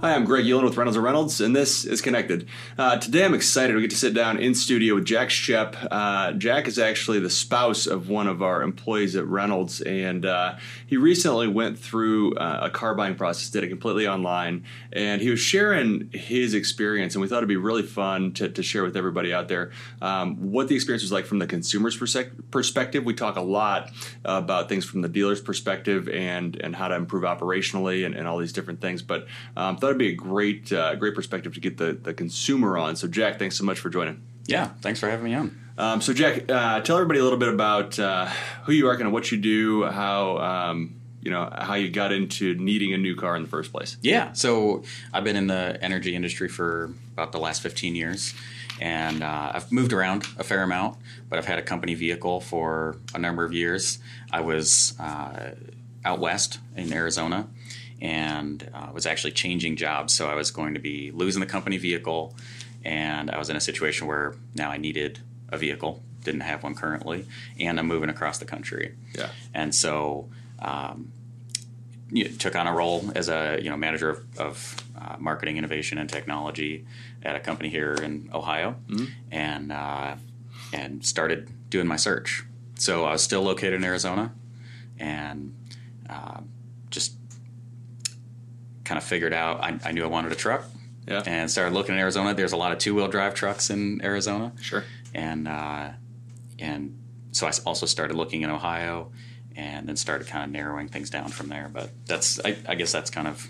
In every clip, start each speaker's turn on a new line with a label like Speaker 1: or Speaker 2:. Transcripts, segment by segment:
Speaker 1: Hi, I'm Greg Yulin with Reynolds and Reynolds, and this is Connected. Uh, today, I'm excited to get to sit down in studio with Jack Shepp. Uh, Jack is actually the spouse of one of our employees at Reynolds, and uh, he recently went through uh, a car buying process, did it completely online, and he was sharing his experience, and we thought it'd be really fun to, to share with everybody out there um, what the experience was like from the consumer's perspective. We talk a lot about things from the dealer's perspective and and how to improve operationally and, and all these different things, but um, it'd be a great uh, great perspective to get the, the consumer on. So, Jack, thanks so much for joining.
Speaker 2: Yeah, thanks for having me on.
Speaker 1: Um, so, Jack, uh, tell everybody a little bit about uh, who you are, kind of what you do, how um, you know how you got into needing a new car in the first place.
Speaker 2: Yeah, so I've been in the energy industry for about the last 15 years, and uh, I've moved around a fair amount, but I've had a company vehicle for a number of years. I was uh, out west in Arizona and uh, was actually changing jobs. So I was going to be losing the company vehicle, and I was in a situation where now I needed a vehicle, didn't have one currently, and I'm moving across the country.
Speaker 1: Yeah.
Speaker 2: And so um, you know, took on a role as a you know manager of, of uh, marketing, innovation, and technology at a company here in Ohio, mm-hmm. and uh, and started doing my search. So I was still located in Arizona, and uh, just kind of figured out I, I knew I wanted a truck.
Speaker 1: Yeah.
Speaker 2: And started looking in Arizona. There's a lot of two wheel drive trucks in Arizona.
Speaker 1: Sure.
Speaker 2: And uh, and so I also started looking in Ohio, and then started kind of narrowing things down from there. But that's I, I guess that's kind of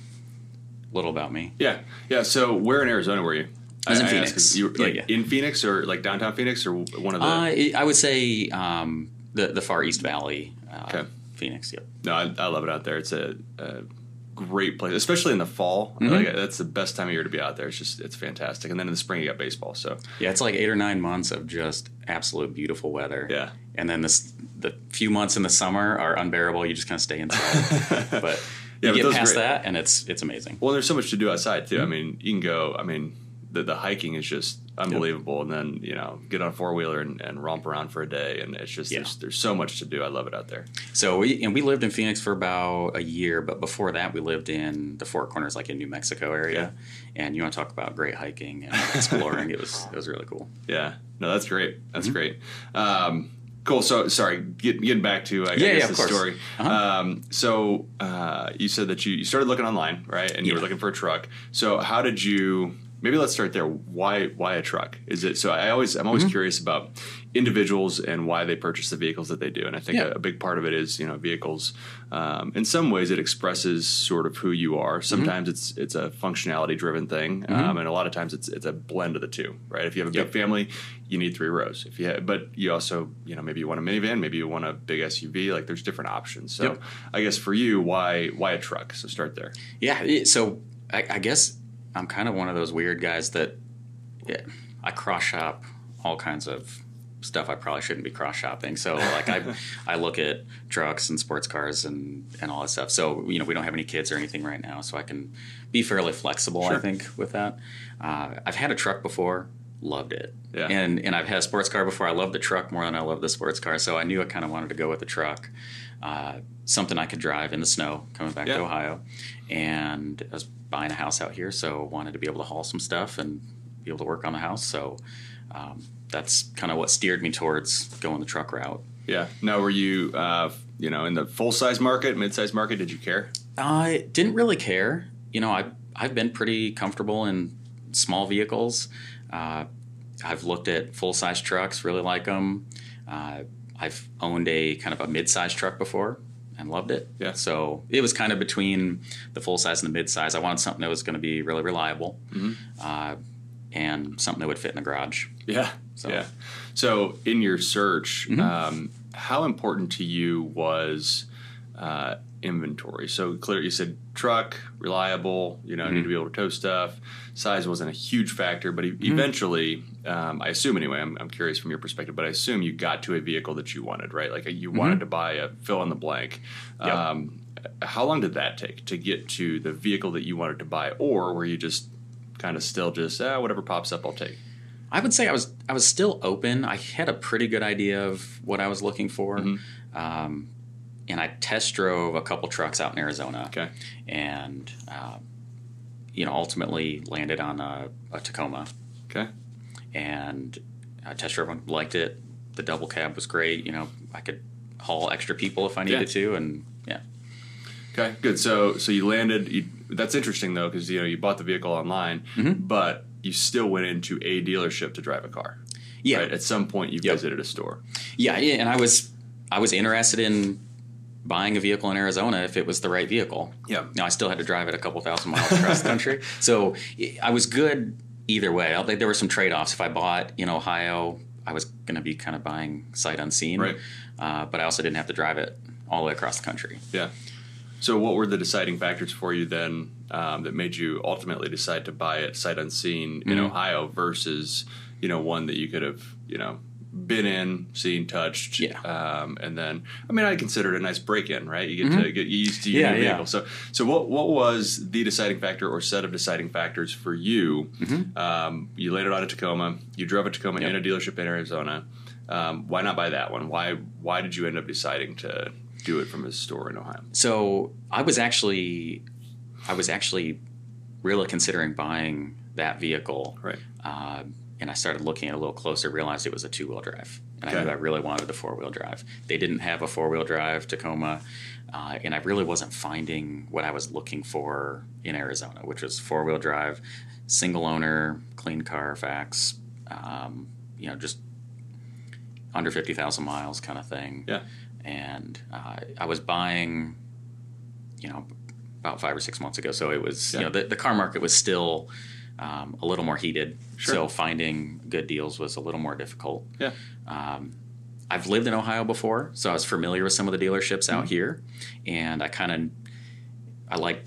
Speaker 2: a little about me.
Speaker 1: Yeah. Yeah. So where in Arizona were you?
Speaker 2: I was in I Phoenix.
Speaker 1: You were, like yeah, yeah. in Phoenix or like downtown Phoenix or one of the.
Speaker 2: Uh, I would say um, the the far east valley. Uh, okay. Phoenix. Yep.
Speaker 1: No, I, I, love it out there. It's a, a great place, especially in the fall. Mm-hmm. Like, that's the best time of year to be out there. It's just it's fantastic. And then in the spring you got baseball. So
Speaker 2: yeah, it's like eight or nine months of just absolute beautiful weather.
Speaker 1: Yeah,
Speaker 2: and then this the few months in the summer are unbearable. You just kind of stay inside. but you yeah, get past great. that, and it's it's amazing.
Speaker 1: Well, there's so much to do outside too. Mm-hmm. I mean, you can go. I mean, the the hiking is just unbelievable. Yep. And then you know get on a four wheeler and, and, romp around for a day, and it's just yeah. there's, there's so much to do. I love it out there.
Speaker 2: So we and we lived in Phoenix for about a year, but before that we lived in the Four Corners, like in New Mexico area. Yeah. And you want to talk about great hiking and exploring? it was it was really cool.
Speaker 1: Yeah, no, that's great. That's mm-hmm. great. Um, Cool. So sorry, get, getting back to I
Speaker 2: yeah,
Speaker 1: guess
Speaker 2: yeah,
Speaker 1: the story. Uh-huh. Um, so uh, you said that you, you started looking online, right? And you yeah. were looking for a truck. So how did you maybe let's start there. Why why a truck? Is it so? I always I'm always mm-hmm. curious about individuals and why they purchase the vehicles that they do, and I think yeah. a, a, big part of it is you know vehicles. Um, in some ways, it expresses sort of who you are. Mm-hmm. Sometimes mm-hmm. it's it's a functionality driven thing, mm-hmm. um, and a lot of times it's it's a blend of the two. Right? If you have a yep. big family, you need three rows. If you have, but you also you know maybe you want a minivan, maybe you want a big SUV. Like there's different options. So yep. I guess for you, why why a truck? So start there.
Speaker 2: Yeah. So I, I guess I'm kind of one of those weird guys that yeah, I cross shop all kinds of stuff I probably shouldn't be cross shopping. So like I I look at trucks and sports cars and and all that stuff. So you know we don't have any kids or anything right now, so I can be fairly flexible. Sure. I think with that. Uh, I've had a truck before, loved it.
Speaker 1: Yeah.
Speaker 2: And and I've had a sports car before. I love the truck more than I love the sports car. So I knew I kind of wanted to go with the truck. Uh, something I could drive in the snow coming back yeah. to Ohio, and I was buying a house out here, so wanted to be able to haul some stuff and be able to work on the house. So um, that's kind of what steered me towards going the truck route.
Speaker 1: Yeah. Now, were you, uh, you know, in the full size market, mid size market? Did you care?
Speaker 2: I didn't really care. You know, I I've been pretty comfortable in small vehicles. Uh, I've looked at full size trucks, really like them. Uh, I've owned a kind of a mid size truck before, and loved it.
Speaker 1: Yeah.
Speaker 2: So it was kind of between the full size and the mid size. I wanted something that was going to be really reliable, mm-hmm. uh, and something that would fit in the garage.
Speaker 1: Yeah. So. Yeah. So in your search, mm-hmm. um, how important to you was uh, inventory? So clear, you said truck, reliable. You know, mm-hmm. need to be able to tow stuff. Size wasn't a huge factor, but mm-hmm. eventually, um, I assume anyway. I'm, I'm, curious from your perspective, but I assume you got to a vehicle that you wanted, right? Like you mm-hmm. wanted to buy a fill in the blank. Yep. Um, how long did that take to get to the vehicle that you wanted to buy, or were you just kind of still just ah, whatever pops up, I'll take?
Speaker 2: I would say I was I was still open. I had a pretty good idea of what I was looking for. Mm-hmm. Um, and I test drove a couple trucks out in Arizona.
Speaker 1: Okay.
Speaker 2: And uh, you know, ultimately landed on a, a Tacoma,
Speaker 1: Okay.
Speaker 2: and I test drove one, liked it. The double cab was great. You know, I could haul extra people if I needed to, and yeah,
Speaker 1: Okay. Good. So so you landed. You, that's interesting though, because you know you bought the vehicle online,
Speaker 2: Mm-hmm.
Speaker 1: but you still went into a dealership to drive a car.
Speaker 2: yeah,
Speaker 1: Right. At some point, you
Speaker 2: Yep.
Speaker 1: visited a store.
Speaker 2: yeah, yeah. And I was I was interested in buying a vehicle in Arizona if it was the right vehicle.
Speaker 1: Yeah.
Speaker 2: Now I still had to drive it a couple thousand miles across the country, so I was good either way. I think there were some trade offs. If I bought in Ohio, I was going to be kind of buying sight unseen,
Speaker 1: Right.
Speaker 2: Uh, but I also didn't have to drive it all the way across the country.
Speaker 1: Yeah. So, what were the deciding factors for you then um, that made you ultimately decide to buy it sight unseen in
Speaker 2: Mhm.
Speaker 1: Ohio versus, you know, one that you could have, you know, been in, seen, touched,
Speaker 2: Yeah.
Speaker 1: um, and then I mean, I consider it a nice break in, right? You get to get used to your
Speaker 2: Mm-hmm. Yeah,
Speaker 1: new
Speaker 2: yeah.
Speaker 1: vehicle. So, so what what was the deciding factor or set of deciding factors for you? Um, you landed on a Tacoma. You drove a Tacoma
Speaker 2: Mm-hmm. Yep.
Speaker 1: in a dealership in Arizona. Um, why not buy that one? Why why did you end up deciding to do it from a store in Ohio?
Speaker 2: So I was actually, I was actually really considering buying that vehicle,
Speaker 1: Right.
Speaker 2: uh, and I started looking at it a little closer. Realized it was a two wheel drive, and I knew I really wanted a four wheel drive. They didn't have a four wheel drive Tacoma, uh, and I really wasn't finding what I was looking for in Arizona, which was four wheel drive, single owner, clean Carfax, um, you know, just under fifty thousand miles kind of thing
Speaker 1: Yeah.
Speaker 2: and uh, I was buying, you know, about five or six months ago. So it was,
Speaker 1: Yeah.
Speaker 2: you know, the, the car market was still um, a little more heated.
Speaker 1: Sure.
Speaker 2: So finding good deals was a little more difficult.
Speaker 1: Yeah.
Speaker 2: Um, I've lived in Ohio before, so I was familiar with some of the dealerships out
Speaker 1: Mm-hmm.
Speaker 2: here, and I kind of, I like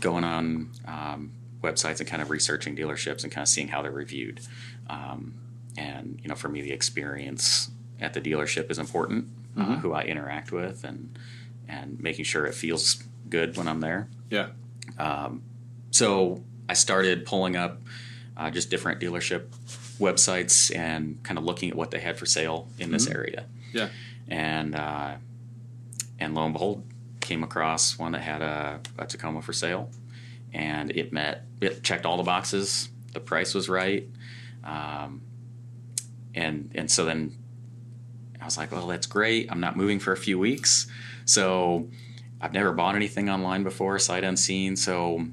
Speaker 2: going on um, websites and kind of researching dealerships and kind of seeing how they're reviewed. Um, and you know, for me, the experience at the dealership is important. Uh,
Speaker 1: Mm-hmm.
Speaker 2: who I interact with and and making sure it feels good when I'm there.
Speaker 1: Yeah.
Speaker 2: So I started pulling up uh, just different dealership websites and kind of looking at what they had for sale in this area.
Speaker 1: Yeah.
Speaker 2: And uh, and lo and behold, came across one that had a, a Tacoma for sale, and it met it checked all the boxes. The price was right, um, and and so then I was like, well, that's great. I'm not moving for a few weeks, so. I've never bought anything online before, sight unseen. So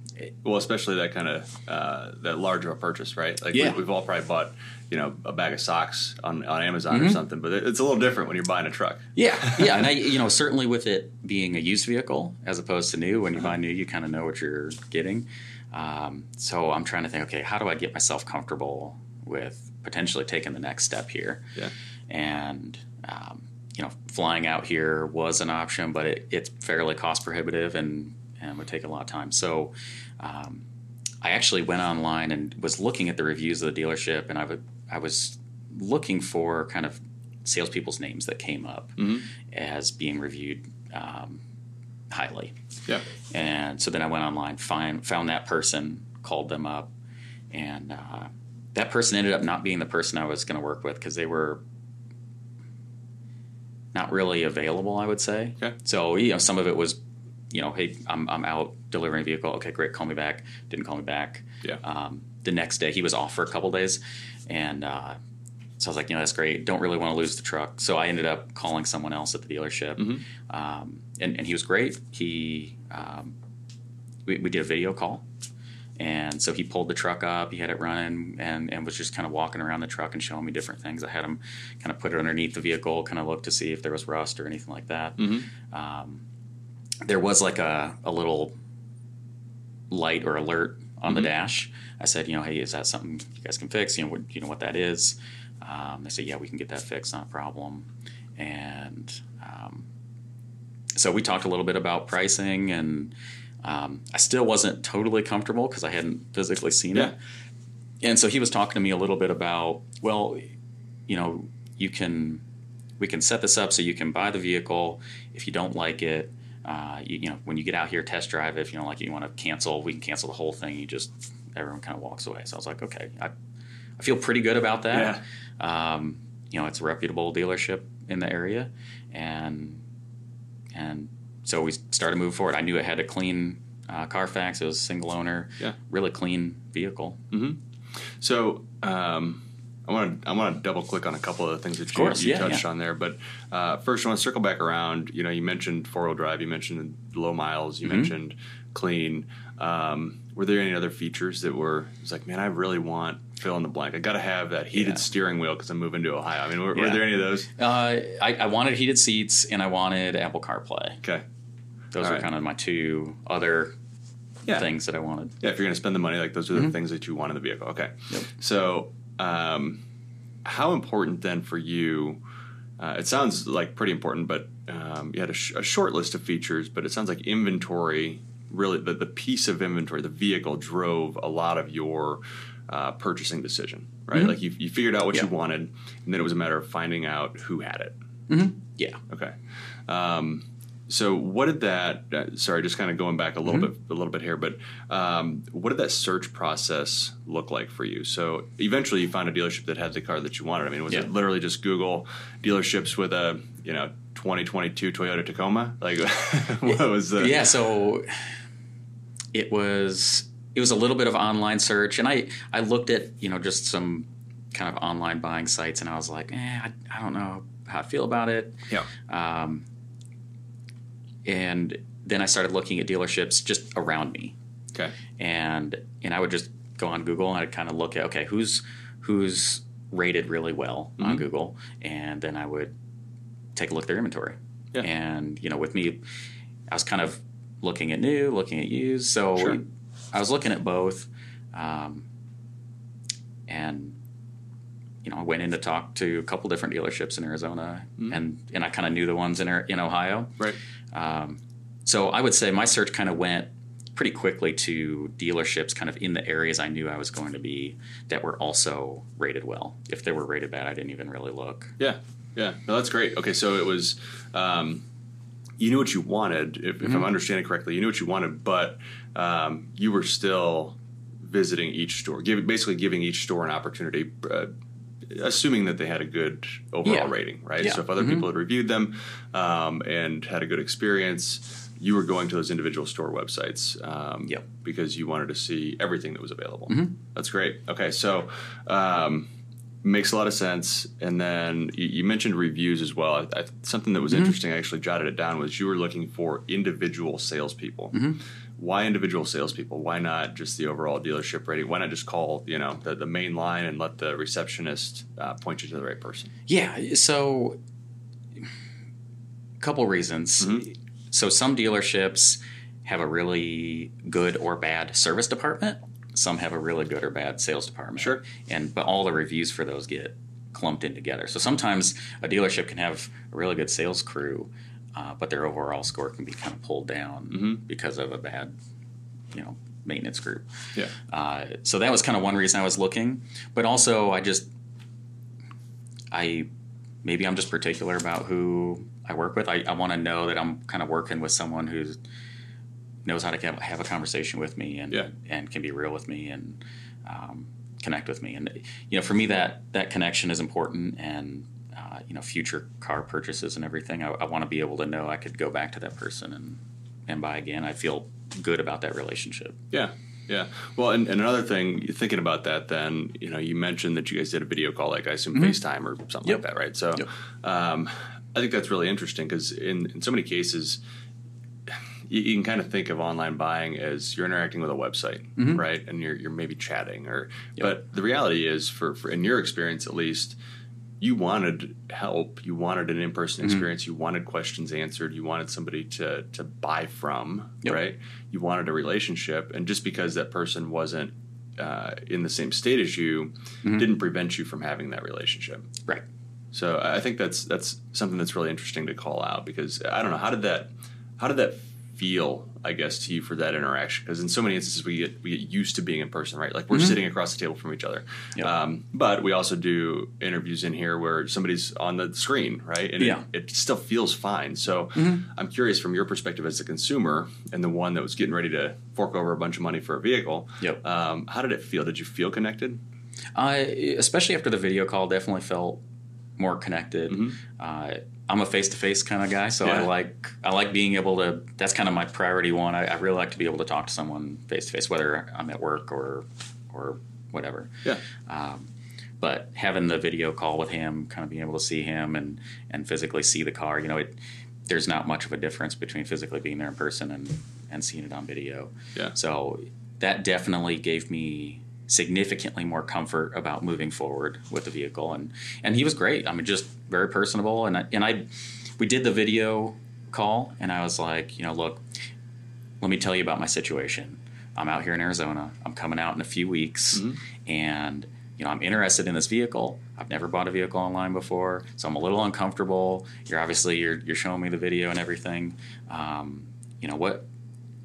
Speaker 1: Well, especially that kind of uh, that large of a purchase, right? Like
Speaker 2: Yeah.
Speaker 1: we, we've all probably bought, you know, a bag of socks on, on Amazon
Speaker 2: Mm-hmm.
Speaker 1: or something, but it's a little different when you're buying a truck.
Speaker 2: Yeah, yeah, and I, you know, certainly with it being a used vehicle as opposed to new, when you buy new, you kind of know what you're getting. Um, so I'm trying to think, okay, how do I get myself comfortable with potentially taking the next step here?
Speaker 1: Yeah.
Speaker 2: And um, you know, flying out here was an option, but it, it's fairly cost prohibitive and and would take a lot of time. So. Um, I actually went online and was looking at the reviews of the dealership, and I would I was looking for kind of salespeople's names that came up
Speaker 1: Mhm.
Speaker 2: as being reviewed um, highly.
Speaker 1: Yeah.
Speaker 2: And so then I went online, find, found that person, called them up, and uh, that person ended up not being the person I was going to work with because they were not really available. I would say.
Speaker 1: Okay.
Speaker 2: So you know, some of it was, you know, hey, I'm I'm out delivering a vehicle. Okay, great, call me back. Didn't call me back.
Speaker 1: Yeah.
Speaker 2: Um, the next day, he was off for a couple days, and uh, so I was like, you know, that's great. Don't really want to lose the truck. So I ended up calling someone else at the dealership,
Speaker 1: Mhm.
Speaker 2: um, and, and he was great. He um, we, we did a video call, and so he pulled the truck up. He had it running, and and was just kind of walking around the truck and showing me different things. I had him kind of put it underneath the vehicle, kind of look to see if there was rust or anything like that.
Speaker 1: Mhm.
Speaker 2: Um, there was like a, a little light or alert on the
Speaker 1: Mhm.
Speaker 2: dash. I said, you know, hey, is that something you guys can fix? You know, what, you know what that is? Um, they said, yeah, we can get that fixed, not a problem. And um, so we talked a little bit about pricing, and um, I still wasn't totally comfortable because I hadn't physically seen
Speaker 1: Yeah.
Speaker 2: it. And so he was talking to me a little bit about, well, you know, you can, we can set this up so you can buy the vehicle. If you don't like it, uh, you, you know, when you get out here, test drive it. If you don't like it, you want to cancel, we can cancel the whole thing. You just, everyone kind of walks away. So I was like, okay, I, I feel pretty good about that. Um, you know, it's a reputable dealership in the area, and and so we started moving forward. I knew it had a clean uh, Carfax. It was a single owner.
Speaker 1: Yeah.
Speaker 2: Really clean vehicle.
Speaker 1: So um, I want to I want to double click on a couple of the things that you,
Speaker 2: course,
Speaker 1: you
Speaker 2: yeah,
Speaker 1: touched
Speaker 2: yeah.
Speaker 1: on there. But uh, first, I want to circle back around. You know, you mentioned four wheel drive. You mentioned low miles. You
Speaker 2: Mm-hmm.
Speaker 1: mentioned clean. Um, were there any other features that were? It was like, man, I really want fill in the blank. I got to have that heated
Speaker 2: Yeah. steering
Speaker 1: wheel because I'm moving to Ohio. I mean, were, were there any of those?
Speaker 2: Uh, I, I wanted heated seats and I wanted Apple CarPlay.
Speaker 1: Okay.
Speaker 2: Those
Speaker 1: All
Speaker 2: were
Speaker 1: right.
Speaker 2: kind of my two other
Speaker 1: Yeah.
Speaker 2: things that I wanted.
Speaker 1: Yeah, if you're going to spend the money, like those are the things that you want in the vehicle. Okay.
Speaker 2: Mm-hmm. Yep.
Speaker 1: So, um, how important then for you? Uh, it sounds like pretty important, but um, you had a, sh- a short list of features, but it sounds like inventory really the, the piece of inventory, the vehicle drove a lot of your uh, purchasing decision, right? Like you, you figured out what you
Speaker 2: Mm-hmm.
Speaker 1: Wanted, and then it was a matter of finding out who had it.
Speaker 2: Yeah.
Speaker 1: Okay. Um, so what did that? Uh, sorry, just kind of going back a little
Speaker 2: Mm-hmm.
Speaker 1: bit, a little bit here, but um, what did that search process look like for you? So eventually, you found a dealership that had the car that you wanted. I mean, was
Speaker 2: Yeah.
Speaker 1: it literally just Google dealerships with a you know 2022 Toyota Tacoma? Like, what was the?
Speaker 2: yeah so it was it was a little bit of online search and i i looked at you know just some kind of online buying sites and i was like eh, I, I don't know how i feel about it
Speaker 1: Yeah.
Speaker 2: um, and then i started looking at dealerships just around me
Speaker 1: Okay.
Speaker 2: and and i would just go on google and i'd kind of look at okay who's who's rated really well on
Speaker 1: Mm-hmm.
Speaker 2: google and then i would take a look at their inventory
Speaker 1: Yeah.
Speaker 2: and you know with me i was kind of looking at new looking at used so
Speaker 1: Sure.
Speaker 2: i was looking at both um, and you know i went in to talk to a couple different dealerships in arizona
Speaker 1: Mm-hmm.
Speaker 2: and and i kind of knew the ones in, in ohio
Speaker 1: Right.
Speaker 2: Um, so I would say my search kind of went pretty quickly to dealerships kind of in the areas I knew I was going to be that were also rated well. If they were rated bad, I didn't even really look.
Speaker 1: Yeah, yeah. No, that's great. Okay, so it was, um, you knew what you wanted. If,
Speaker 2: Mm-hmm.
Speaker 1: if I'm understanding correctly, you knew what you wanted, but um, you were still visiting each store, give, basically giving each store an opportunity, uh, assuming that they had a good overall
Speaker 2: Yeah.
Speaker 1: rating, right?
Speaker 2: Yeah.
Speaker 1: So if other
Speaker 2: Mhm.
Speaker 1: people had reviewed them um, and had a good experience. You were going to those individual store websites um,
Speaker 2: Yep.
Speaker 1: because you wanted to see everything that was available.
Speaker 2: Mhm.
Speaker 1: That's great. Okay, so um, makes a lot of sense. And then you, you mentioned reviews as well. I, I, something that was interesting, I actually jotted it down, was you were looking for individual salespeople. Why individual salespeople? Why not just the overall dealership rating? Why not just call you know the, the main line and let the receptionist uh, point you to the right person?
Speaker 2: Yeah, so a couple reasons.
Speaker 1: Mhm.
Speaker 2: So some dealerships have a really good or bad service department. Some have a really good or bad sales department.
Speaker 1: Sure.
Speaker 2: And but all the reviews for those get clumped in together. So sometimes a dealership can have a really good sales crew, uh, but their overall score can be kind of pulled down
Speaker 1: Mhm.
Speaker 2: because of a bad, you know, maintenance group.
Speaker 1: Yeah.
Speaker 2: Uh, so that was kind of one reason I was looking, but also I just, I maybe I'm just particular about who I work with. I, I want to know that I'm kind of working with someone who knows how to have, a conversation with me and
Speaker 1: Yeah.
Speaker 2: and can be real with me and um, connect with me. And you know, for me that that connection is important. And uh, you know, future car purchases and everything, I, I want to be able to know I could go back to that person and and buy again. I feel good about that relationship.
Speaker 1: Yeah, yeah. Well, and, and another thing, thinking about that, then you know, you mentioned that you guys did a video call, like I assume FaceTime or something
Speaker 2: Mm-hmm. Yep.
Speaker 1: like that, right? So,
Speaker 2: Yep.
Speaker 1: um, I think that's really interesting because in in so many cases, you, you can kind of think of online buying as you're interacting with a website, right? And you're you're maybe chatting, or
Speaker 2: Mm-hmm. Yep.
Speaker 1: but the reality is, for, for in your experience at least. You wanted help. You wanted an in-person
Speaker 2: Mm-hmm.
Speaker 1: experience. You wanted questions answered. You wanted somebody to to buy from,
Speaker 2: Yep.
Speaker 1: right? You wanted a relationship, and just because that person wasn't uh, in the same state as you,
Speaker 2: Mm-hmm.
Speaker 1: didn't prevent you from having that relationship.
Speaker 2: Right.
Speaker 1: So I I think that's that's something that's really interesting to call out because I don't know how did that how did that feel I guess to you for that interaction because in so many instances we get we get used to being in person right like we're sitting across the table from each other
Speaker 2: Mm-hmm. Yeah.
Speaker 1: um, but we also do interviews in here where somebody's on the screen right and
Speaker 2: Yeah. Mm-hmm.
Speaker 1: it, it still feels fine so I'm curious from your perspective as a consumer and the one that was getting ready to fork over a bunch of money for a vehicle
Speaker 2: Yep.
Speaker 1: um, how did it feel did you feel connected
Speaker 2: I, especially after the video call, definitely felt more connected.
Speaker 1: Mhm.
Speaker 2: Uh, I'm a face to face kind of guy, so
Speaker 1: Yeah.
Speaker 2: I like I like being able to. That's kind of my priority one. I, I really like to be able to talk to someone face to face, whether I'm at work or or whatever.
Speaker 1: Yeah.
Speaker 2: Um, but having the video call with him, kind of being able to see him and and physically see the car, you know, it there's not much of a difference between physically being there in person and and seeing it on video.
Speaker 1: Yeah.
Speaker 2: So that definitely gave me significantly more comfort about moving forward with the vehicle and and he was great. I mean just very personable and I, and I we did the video call and I was like, you know, look, let me tell you about my situation. I'm out here in Arizona. I'm coming out in a few weeks and you know, I'm interested in this vehicle. I've never bought a vehicle online before, so I'm a little uncomfortable. You're obviously you're you're showing me the video and everything. Um, you know what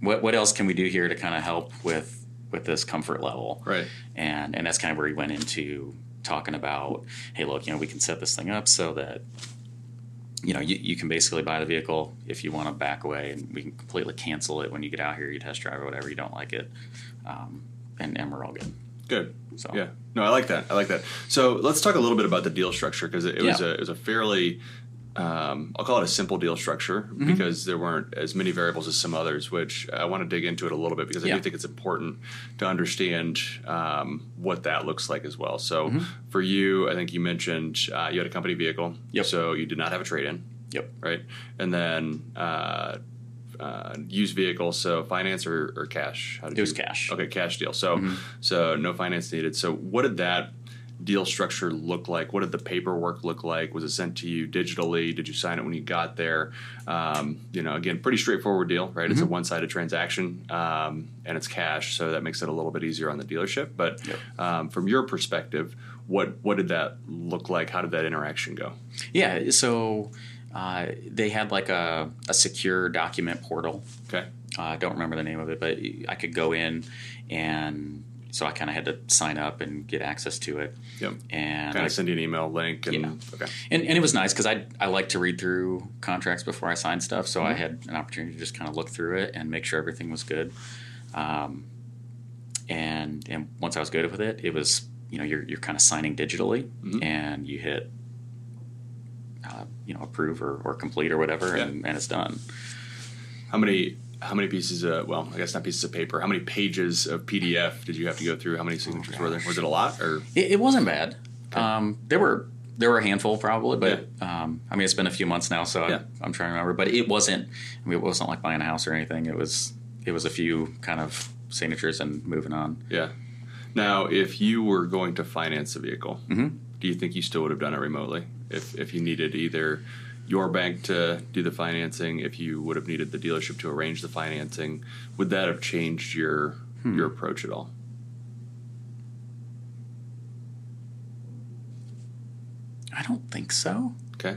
Speaker 2: what what else can we do here to kind of help with with this comfort level?
Speaker 1: Right.
Speaker 2: And and that's kind of where he went into talking about, hey, look, you know, we can set this thing up so that you know you, you can basically buy the vehicle if you want to back away, and we can completely cancel it when you get out here, you test drive or whatever, you don't like it, um, and and we're all good.
Speaker 1: Good.
Speaker 2: So
Speaker 1: Yeah. No, I like that. I like that. So let's talk a little bit about the deal structure because it, it was a it was a fairly um, I'll call it a simple deal structure
Speaker 2: Mm-hmm.
Speaker 1: because there weren't as many variables as some others, which I want to dig into it a little bit because I
Speaker 2: Yeah.
Speaker 1: do think it's important to understand um, what that looks like as well. So
Speaker 2: Mm-hmm.
Speaker 1: for you, I think you mentioned uh, you had a company vehicle,
Speaker 2: Yep.
Speaker 1: so you did not have a trade in,
Speaker 2: Yep.
Speaker 1: right? And then uh, uh, used vehicle, so finance or, or cash?
Speaker 2: It was
Speaker 1: you-
Speaker 2: cash.
Speaker 1: Okay, cash deal. So
Speaker 2: Mm-hmm.
Speaker 1: so no finance needed. So what did that deal structure look like? What did the paperwork look like? Was it sent to you digitally? Did you sign it when you got there? Um, you know, again, pretty straightforward deal, right?
Speaker 2: Mm-hmm.
Speaker 1: It's a one-sided transaction, um, and it's cash, so that makes it a little bit easier on the dealership. But
Speaker 2: Yep.
Speaker 1: um, from your perspective, what what did that look like? How did that interaction go?
Speaker 2: Yeah. So uh, they had like a, a secure document portal.
Speaker 1: Okay,
Speaker 2: Uh, I don't remember the name of it, but I could go in and so I kind of had to sign up and get access to it.
Speaker 1: yep.
Speaker 2: And
Speaker 1: Kind
Speaker 2: I-
Speaker 1: of send you an email link, and
Speaker 2: Yeah.
Speaker 1: okay,
Speaker 2: and, and it was nice because I I like to read through contracts before I sign stuff, so
Speaker 1: Mm-hmm.
Speaker 2: I had an opportunity to just kind of look through it and make sure everything was good. Um, and and once I was good with it, it was you know you're you're kind of signing digitally,
Speaker 1: Mm-hmm.
Speaker 2: and you hit uh, you know approve or, or complete or whatever,
Speaker 1: Yeah.
Speaker 2: and, and it's done.
Speaker 1: how many? How many pieces of well, I guess not pieces of paper. How many pages of PDF did you have to go through? How many signatures were there? Was it a lot or
Speaker 2: It, it wasn't bad. Um, there were there were a handful probably, but um, I mean it's been a few months now, so
Speaker 1: Yeah.
Speaker 2: I'm, I'm trying to remember. But it wasn't. I mean, it wasn't like buying a house or anything. It was it was a few kind of signatures and moving on.
Speaker 1: Yeah. Now, if you were going to finance a vehicle,
Speaker 2: Mhm.
Speaker 1: do you think you still would have done it remotely? If if you needed either your bank to do the financing, if you would have needed the dealership to arrange the financing, would that have changed your your approach at all?
Speaker 2: I don't think so.
Speaker 1: Okay.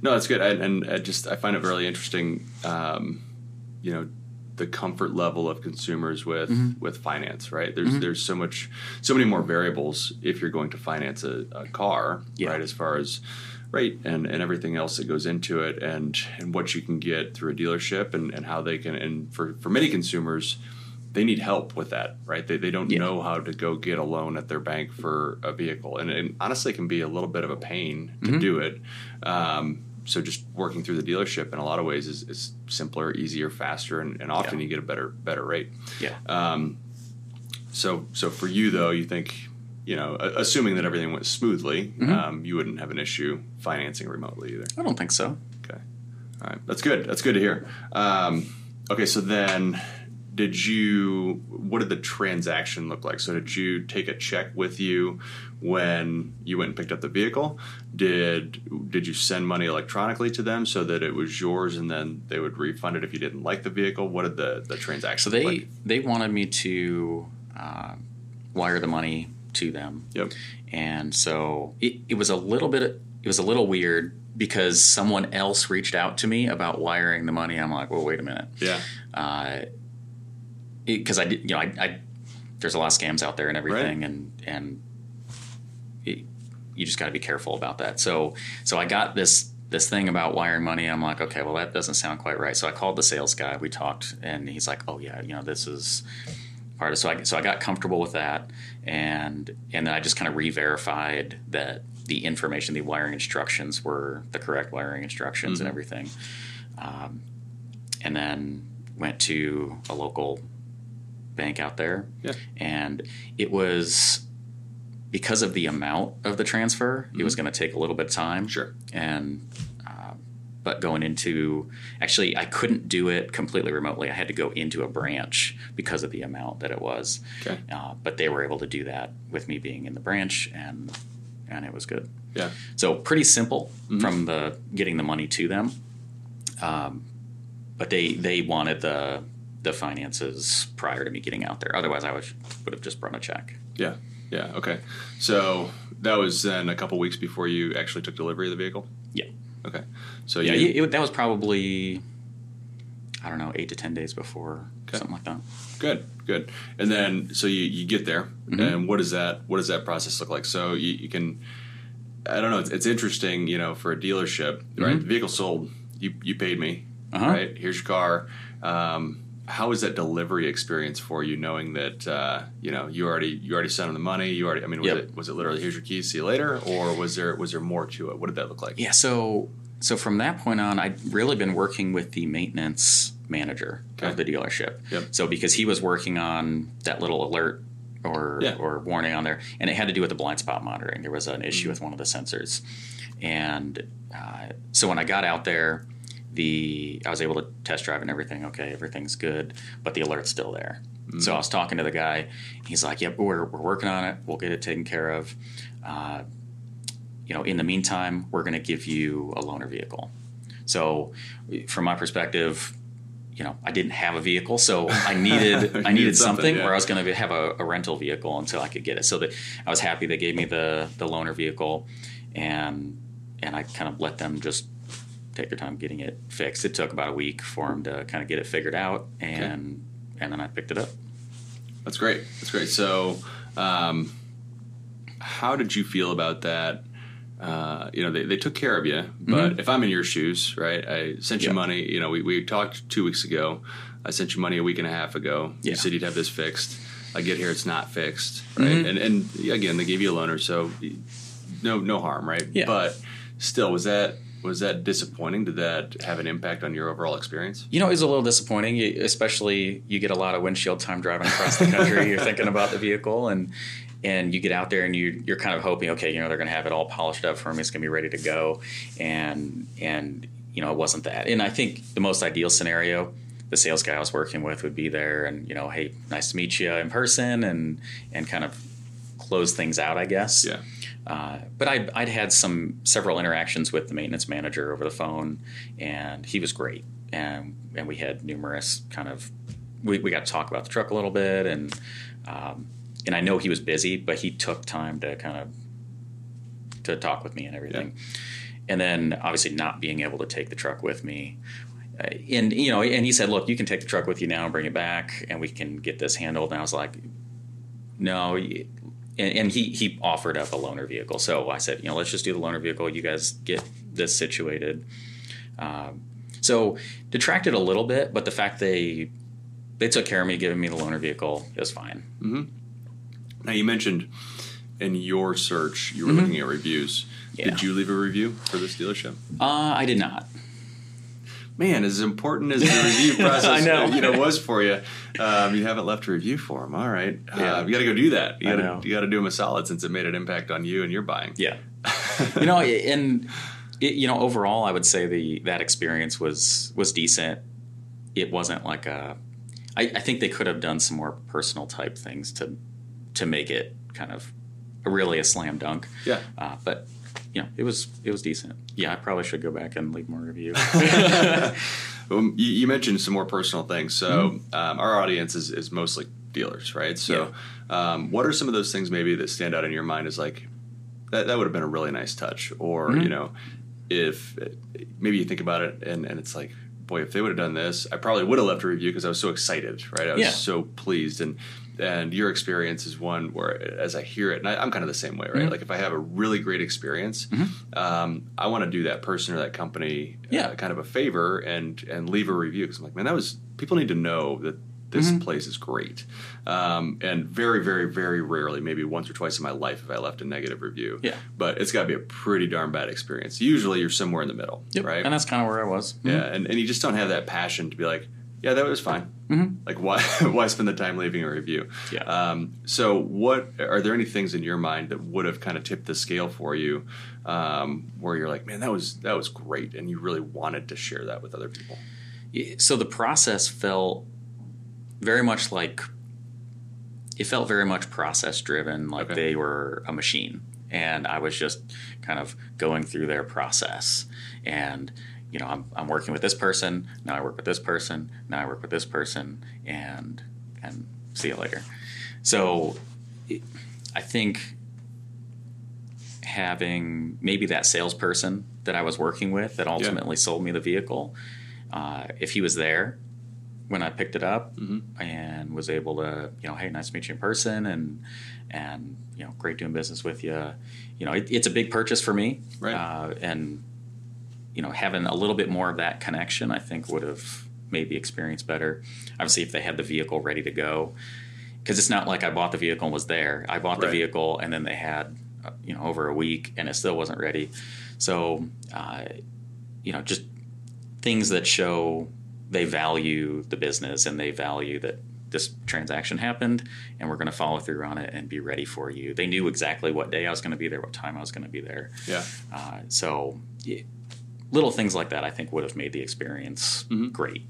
Speaker 1: No, that's good, I, and I just I find it really interesting. Um, you know, the comfort level of consumers with
Speaker 2: Mm-hmm.
Speaker 1: with finance, right? There's there's so much, so many more variables if you're going to finance a, a car,
Speaker 2: Yeah.
Speaker 1: right? As far as rate and, and everything else that goes into it, and and what you can get through a dealership, and, and how they can, and for for many consumers. They need help with that, right? They, they don't
Speaker 2: Yeah.
Speaker 1: know how to go get a loan at their bank for a vehicle, and, and honestly, can be a little bit of a pain to
Speaker 2: Mm-hmm.
Speaker 1: do it. Um, so just working through the dealership in a lot of ways is, is simpler, easier, faster, and, and often
Speaker 2: Yeah.
Speaker 1: you get a better better rate.
Speaker 2: Yeah.
Speaker 1: Um, so so for you though, you think you know, assuming that everything went smoothly,
Speaker 2: Mm-hmm.
Speaker 1: um, you wouldn't have an issue financing remotely either.
Speaker 2: I don't think so.
Speaker 1: Okay, all right, that's good. That's good to hear. Um, okay, so then. Did you? What did the transaction look like? So, did you take a check with you when you went and picked up the vehicle? Did Did you send money electronically to them so that it was yours, and then they would refund it if you didn't like the vehicle? What did the the transaction?
Speaker 2: So
Speaker 1: look
Speaker 2: they
Speaker 1: like?
Speaker 2: they wanted me to uh, wire the money to them,
Speaker 1: Yep.
Speaker 2: and so it, it was a little bit it was a little weird because someone else reached out to me about wiring the money. I'm like, well, wait a minute,
Speaker 1: Yeah.
Speaker 2: Uh, because I did you know I, I there's a lot of scams out there and everything, and and it, you just got to be careful about that. So so I got this this thing about wiring money. I'm like, okay, well that doesn't sound quite right. So I called the sales guy. We talked, and he's like, oh yeah, you know this is part of. So I so I got comfortable with that, and and then I just kind of re-verified that the information, the wiring instructions were the correct wiring instructions
Speaker 1: Mm-hmm.
Speaker 2: and everything. Um, and then went to a local bank out there,
Speaker 1: Yeah.
Speaker 2: and it was because of the amount of the transfer, it was going to take a little bit of time
Speaker 1: Mm-hmm. Sure.
Speaker 2: and but going into actually i couldn't do it completely remotely i had to go into a branch because of the amount that it was
Speaker 1: Okay.
Speaker 2: uh, but they were able to do that with me being in the branch and and it was good
Speaker 1: Yeah.
Speaker 2: so pretty simple from the getting the money to them um, but they they wanted the the finances prior to me getting out there otherwise i would, would have just brought a check
Speaker 1: Yeah. Yeah. Okay. So that was then a couple weeks before you actually took delivery of the vehicle.
Speaker 2: yeah
Speaker 1: Okay. So
Speaker 2: yeah
Speaker 1: you,
Speaker 2: it, that was probably i don't know eight to ten days before
Speaker 1: Okay.
Speaker 2: something like that
Speaker 1: Good, good. And then so you, you get there,
Speaker 2: Mm-hmm.
Speaker 1: and what does that what does that process look like? So you, you can, I don't know. It's, it's interesting, you know, for a dealership, right? The vehicle sold. You you paid me,
Speaker 2: Mm-hmm. Uh-huh.
Speaker 1: right? Here's your car. Um, how is that delivery experience for you, knowing that uh, you know you already you already sent them the money? You already. I mean, was
Speaker 2: Yep.
Speaker 1: it was it literally here's your keys, see you later, or was there was there more to it? What did that look like?
Speaker 2: Yeah, so so from that point on, I'd really been working with the maintenance manager
Speaker 1: Okay.
Speaker 2: of the dealership.
Speaker 1: Yep.
Speaker 2: So because he was working on that little alert or
Speaker 1: Yeah.
Speaker 2: or warning on there, and it had to do with the blind spot monitoring. There was an issue
Speaker 1: Mm-hmm.
Speaker 2: with one of the sensors, and uh, so when I got out there, the I was able to test drive and everything. Okay, everything's good, but the alert's still there.
Speaker 1: Mm-hmm.
Speaker 2: So I was talking to the guy. He's like, "Yep, we're we're working on it. We'll get it taken care of." Uh, you know, in the meantime, we're going to give you a loaner vehicle. So, from my perspective, you know, I didn't have a vehicle, so I needed I
Speaker 1: needed something,
Speaker 2: something
Speaker 1: yeah.
Speaker 2: where I was going to have a, a rental vehicle until I could get it. So that I was happy they gave me the the loaner vehicle, and and I kind of let them just take their time getting it fixed. It took about a week for them to kind of get it figured out, and and then I picked it up.
Speaker 1: That's great. That's great. So, um, how did you feel about that? Uh, you know, they, they took care of you, but if I'm in your shoes, right? I sent you
Speaker 2: Yeah.
Speaker 1: money. You know, we, we talked two weeks ago. I sent you money a week and a half ago. You said you'd have this fixed. I get here, it's not fixed, right? And and again, they gave you a loaner, so no no harm, right?
Speaker 2: Yeah.
Speaker 1: But still, was that was that disappointing? Did that have an impact on your overall experience?
Speaker 2: You know, it was a little disappointing, especially you get a lot of windshield time driving across the country. you're thinking about the vehicle, and and you get out there and you you're kind of hoping, okay, you know, they're going to have it all polished up for me. It's going to be ready to go, and and you know, it wasn't that. And I think the most ideal scenario, the sales guy I was working with would be there, and you know, hey, nice to meet you in person, and and kind of close things out, I guess.
Speaker 1: Yeah.
Speaker 2: Uh, but I'd, I'd had some several interactions with the maintenance manager over the phone, and he was great. And and we had numerous kind of we, we got to talk about the truck a little bit, and um, and I know he was busy, but he took time to kind of to talk with me and everything. And then obviously not being able to take the truck with me. Uh, and you know, and he said, "Look, you can take the truck with you now and bring it back, and we can get this handled." And I was like, "No, and, and he he offered up a loaner vehicle. So I said, you know, let's just do the loaner vehicle. You guys get this situated. Um, so detracted a little bit, but the fact they they took care of me, giving me the loaner vehicle is fine.
Speaker 1: Now you mentioned in your search you were looking at reviews.
Speaker 2: Mm-hmm. Yeah.
Speaker 1: Did you leave a review for this dealership?
Speaker 2: Uh, I did not.
Speaker 1: Man, as important as the review process
Speaker 2: I know.
Speaker 1: you know was for you, um, you haven't left a review for them. All right,
Speaker 2: Yeah.
Speaker 1: uh, you got to go do that. You
Speaker 2: I
Speaker 1: got
Speaker 2: know.
Speaker 1: to you got to do them a solid since it made an impact on you and your buying.
Speaker 2: Yeah, you know, and it, you know, overall, I would say the that experience was was decent. It wasn't like a. I, I think they could have done some more personal type things to to make it kind of really a slam dunk.
Speaker 1: Yeah.
Speaker 2: Uh, but you know, it was it was decent. Yeah, I probably should go back and leave more review.
Speaker 1: Um, you, you mentioned some more personal things. So
Speaker 2: Mm-hmm.
Speaker 1: um, our audience is, is mostly dealers, right? So um, what are some of those things maybe that stand out in your mind as like that, that would have been a really nice touch, or
Speaker 2: Mm-hmm.
Speaker 1: you know, if maybe you think about it and, and it's like, boy, if they would have done this, I probably would have left a review because I was so excited, right? I was
Speaker 2: Yeah.
Speaker 1: so pleased and. And your experience is one where, as I hear it, and I, I'm kind of the same way, right?
Speaker 2: Mm-hmm.
Speaker 1: Like if I have a really great experience, um, I want to do that person or that company
Speaker 2: Yeah.
Speaker 1: uh, kind of a favor and and leave a review because I'm like, man, that was people need to know that this
Speaker 2: Mm-hmm.
Speaker 1: place is great. Um, and very, very, very rarely, maybe once or twice in my life, have I left a negative review.
Speaker 2: Yeah.
Speaker 1: But it's got to be a pretty darn bad experience. Usually, you're somewhere in the middle, right?
Speaker 2: And that's kind of where I was.
Speaker 1: Yeah, and, and you just don't have that passion to be like, yeah, that was fine.
Speaker 2: Mhm.
Speaker 1: Like, why why spend the time leaving a review?
Speaker 2: Yeah.
Speaker 1: Um, so, what are there any things in your mind that would have kind of tipped the scale for you, um, where you're like, man, that was that was great, and you really wanted to share that with other people?
Speaker 2: So the process felt very much like it felt very much process driven, like
Speaker 1: Okay.
Speaker 2: they were a machine, and I was just kind of going through their process. And you know, I'm, I'm working with this person now. I work with this person now. I work with this person, and and see you later. So it, I think having maybe that salesperson that I was working with that ultimately sold me the vehicle, uh, if he was there when I picked it up and was able to, you know, hey, nice to meet you in person, and and you know, great doing business with you. You know, it, it's a big purchase for me,
Speaker 1: Right.
Speaker 2: Uh, and you know, having a little bit more of that connection, I think would have made the experience better. Obviously, if they had the vehicle ready to go, because it's not like I bought the vehicle and was there. I bought the
Speaker 1: Right.
Speaker 2: vehicle and then they had, uh, you know, over a week and it still wasn't ready. So, uh, you know, just things that show they value the business and they value that this transaction happened and we're going to follow through on it and be ready for you. They knew exactly what day I was going to be there, what time I was going to be there.
Speaker 1: Yeah.
Speaker 2: Uh, so, little things like that I think would have made the experience
Speaker 1: Mm-hmm.
Speaker 2: great.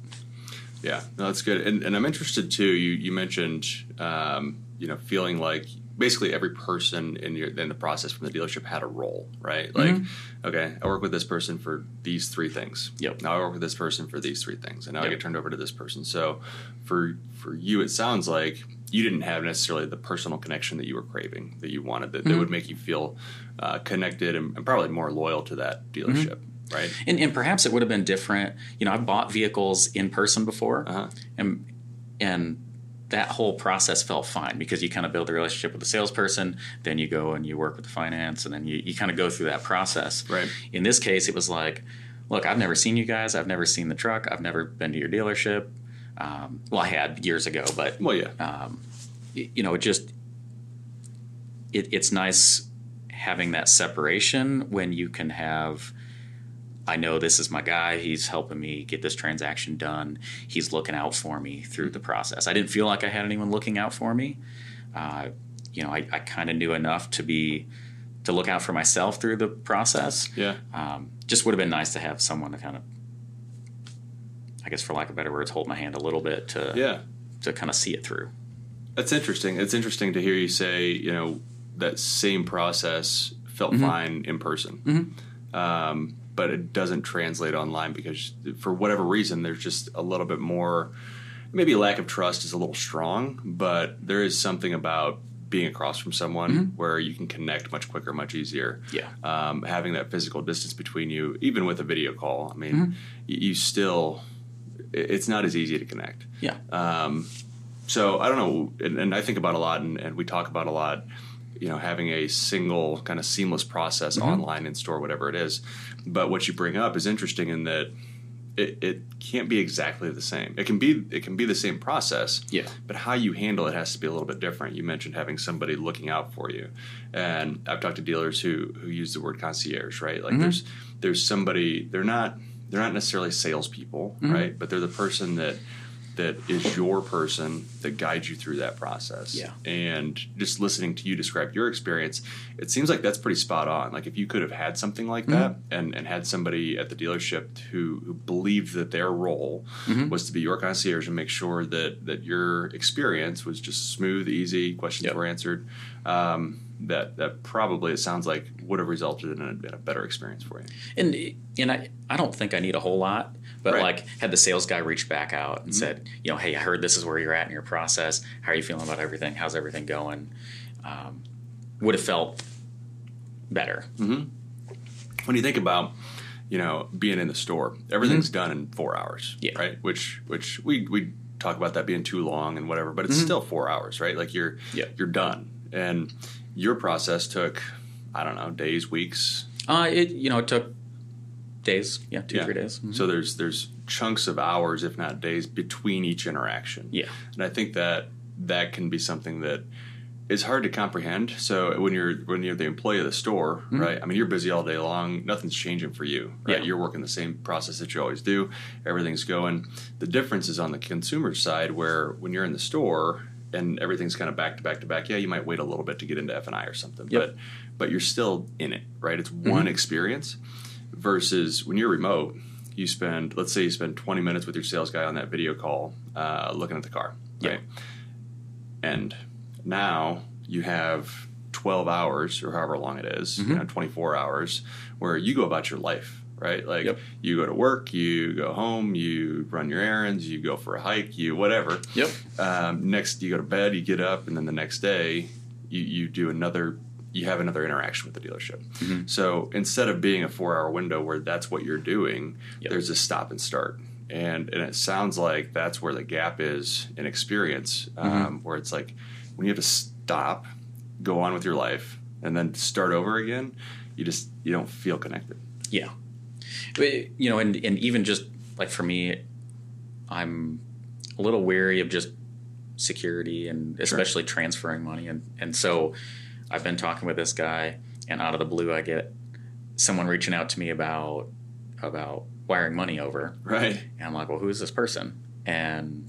Speaker 1: Yeah, no, that's good. And, and I'm interested too. You you mentioned um, you know feeling like basically every person in your in the process from the dealership had a role, right? Like, okay, I work with this person for these three things.
Speaker 2: Yep.
Speaker 1: Now I work with this person for these three things, and now I get turned over to this person. So for for you, it sounds like you didn't have necessarily the personal connection that you were craving, that you wanted, that, that would make you feel uh, connected and, and probably more loyal to that dealership, right?
Speaker 2: And, and perhaps it would have been different. You know, I've bought vehicles in person before,
Speaker 1: Uh-huh.
Speaker 2: and and that whole process felt fine because you kind of build a relationship with the salesperson, then you go and you work with the finance, and then you, you kind of go through that process.
Speaker 1: Right.
Speaker 2: In this case, it was like, look, I've never seen you guys. I've never seen the truck. I've never been to your dealership. Um, well, I had years ago, but
Speaker 1: Well, yeah,
Speaker 2: um, you know, it just it, it's nice having that separation when you can have. I know this is my guy. He's helping me get this transaction done. He's looking out for me through the process. I didn't feel like I had anyone looking out for me. Uh, you know, I, I kind of knew enough to be to look out for myself through the process.
Speaker 1: yeah.
Speaker 2: Um, just would have been nice to have someone to kind of, I guess, for lack of better words, hold my hand a little bit to
Speaker 1: Yeah.
Speaker 2: to kind of see it through.
Speaker 1: That's interesting. It's interesting to hear you say, you know, that same process felt
Speaker 2: Mm-hmm.
Speaker 1: fine in person, um, but it doesn't translate online because for whatever reason, there's just a little bit more. Maybe lack of trust is a little strong, but there is something about being across from someone where you can connect much quicker, much easier.
Speaker 2: Mm-hmm. Yeah.
Speaker 1: Um, having that physical distance between you, even with a video call, I mean,
Speaker 2: Mm-hmm.
Speaker 1: you still, it's not as easy to connect.
Speaker 2: Yeah.
Speaker 1: Um, so I don't know, and, and I think about a lot, and, and we talk about a lot. You know, having a single kind of seamless process
Speaker 2: Mm-hmm.
Speaker 1: online, in store, whatever it is. But what you bring up is interesting in that it, it can't be exactly the same. It can be it can be the same process,
Speaker 2: Yeah.
Speaker 1: but how you handle it has to be a little bit different. You mentioned having somebody looking out for you, and I've talked to dealers who who use the word concierge, right? Like there's there's somebody they're not they're not necessarily salespeople, right? But they're the person that that is your person that guides you through that process.
Speaker 2: Yeah.
Speaker 1: And just listening to you describe your experience, it seems like that's pretty spot on. Like if you could have had something like that and, and had somebody at the dealership who, who believed that their role was to be your concierge and make sure that, that your experience was just smooth, easy, questions
Speaker 2: Yep.
Speaker 1: were answered, um, that, that probably, it sounds like, would have resulted in a, in a better experience for you.
Speaker 2: And and I, I don't think I need a whole lot, but
Speaker 1: Right. Mm-hmm.
Speaker 2: like had the sales guy reached back out and said, you know, hey, I heard this is where you're at in your process. How are you feeling about everything? How's everything going? Um, would have felt better.
Speaker 1: when you think about you know being in the store everything's done in four hours
Speaker 2: Mm-hmm. Yeah.
Speaker 1: right which which we we talk about that being too long and whatever but it's still four hours right like you're
Speaker 2: Mm-hmm. Yeah.
Speaker 1: you're done and your process took i don't know days weeks
Speaker 2: Uh, it you know it took days, yeah, two three days. Mhm.
Speaker 1: so there's there's chunks of hours, if not days, between each interaction.
Speaker 2: Yeah.
Speaker 1: And I think that that can be something that is hard to comprehend. So when you're when you're the employee of the store, mm-hmm. right? I mean, you're busy all day long. Nothing's changing for you, right? Yeah. You're working the same process that you always do. Everything's going. The difference is on the consumer side, where when you're in the store and everything's kind of back to back to back. Yeah, you might wait a little bit to get into F and I or something, yep. but but you're still in it, right? It's one mm-hmm. experience versus when you're remote. You spend, let's say, you spend 20 minutes with your sales guy on that video call, uh, looking at the car, right? Yep. And now you have 12 hours or however long it is, mm-hmm. you know, 24 hours, where you go about your life right? Like yep. you go to work, you go home, you run your errands, you go for a hike, you whatever.
Speaker 2: Yep.
Speaker 1: Um, next, you go to bed, you get up, and then the next day, you you do another. You have another interaction with the dealership. Mm-hmm. So instead of being a four-hour window where that's what you're doing, yep. there's a stop and start, and and it sounds like that's where the gap is in experience, mm-hmm. um, where it's like when you have to stop, go on with your life, and then start over again, you just you don't feel connected.
Speaker 2: Yeah, you know, and and even just like for me, I'm a little wary of just security and especially sure. transferring money, and and so I've been talking with this guy, and out of the blue, I get someone reaching out to me about about wiring money over,
Speaker 1: right?
Speaker 2: And I'm like, well, who is this person? And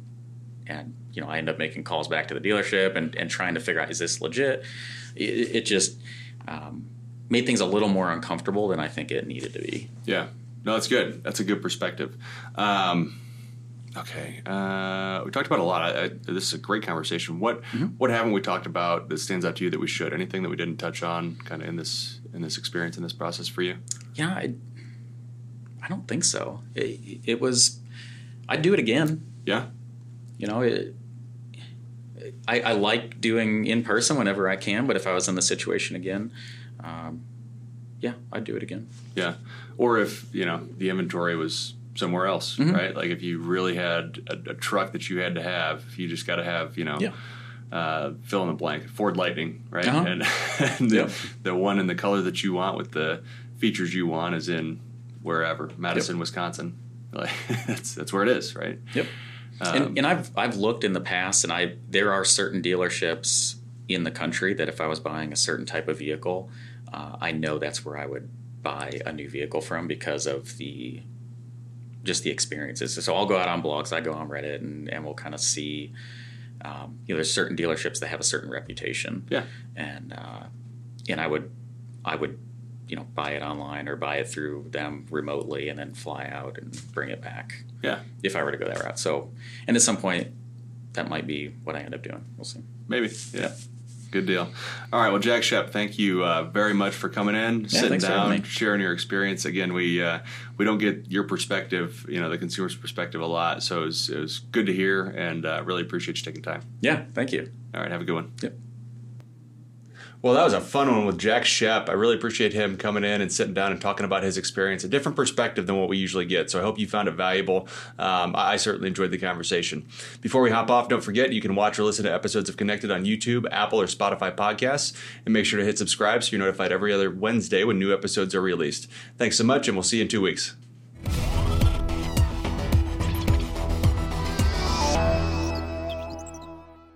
Speaker 2: and you know, I end up making calls back to the dealership and, and trying to figure out is this legit. It, it just um, made things a little more uncomfortable than I think it needed to be.
Speaker 1: Yeah, no, that's good. That's a good perspective. Um, okay, uh, we talked about a lot. I, I, this is a great conversation. What mm-hmm. what haven't we talked about that stands out to you that we should? Anything that we didn't touch on, kind of in this in this experience in this process for you?
Speaker 2: Yeah, I, I don't think so. It, it was. I'd do it again.
Speaker 1: Yeah.
Speaker 2: You know, it, I, I, like doing in person whenever I can, but if I was in the situation again, um, yeah, I'd do it again.
Speaker 1: Yeah, or if you know the inventory was somewhere else, mm-hmm. right? Like if you really had a, a, truck that you had to have, you just got to have, you know,
Speaker 2: yeah.
Speaker 1: uh, fill in the blank, Ford Lightning, right? Uh-huh. And, and the, yep. the, one in the color that you want with the features you want is in wherever, Madison, yep. Wisconsin. Like that's that's where it is, right?
Speaker 2: Yep. Um, and, and I've I've looked in the past, and I there are certain dealerships in the country that if I was buying a certain type of vehicle, uh, I know that's where I would buy a new vehicle from because of the just the experiences. So I'll go out on blogs, I go on Reddit, and, and we'll kind of see. Um, you know, there's certain dealerships that have a certain reputation.
Speaker 1: Yeah.
Speaker 2: And uh, and I would I would you know buy it online or buy it through them remotely and then fly out and bring it back.
Speaker 1: Yeah.
Speaker 2: If I were to go that route. So and at some point that might be what I end up doing. We'll see.
Speaker 1: Maybe. Yeah. Good deal. All right. Well, Jack Shepp, thank you uh, very much for coming in, yeah, sitting down, sharing your experience. Again, we uh, we don't get your perspective, you know, the consumer's perspective a lot. So it was, it was good to hear, and uh, really appreciate you taking time.
Speaker 2: Yeah. Thank you.
Speaker 1: All right. Have a good one.
Speaker 2: Yep.
Speaker 1: Well, that was a fun one with Jack Shepp. I really appreciate him coming in and sitting down and talking about his experience, a different perspective than what we usually get. So I hope you found it valuable. Um, I certainly enjoyed the conversation. Before we hop off, don't forget you can watch or listen to episodes of Connected on YouTube, Apple, or Spotify podcasts. And make sure to hit subscribe so you're notified every other Wednesday when new episodes are released. Thanks so much, and we'll see you in two weeks.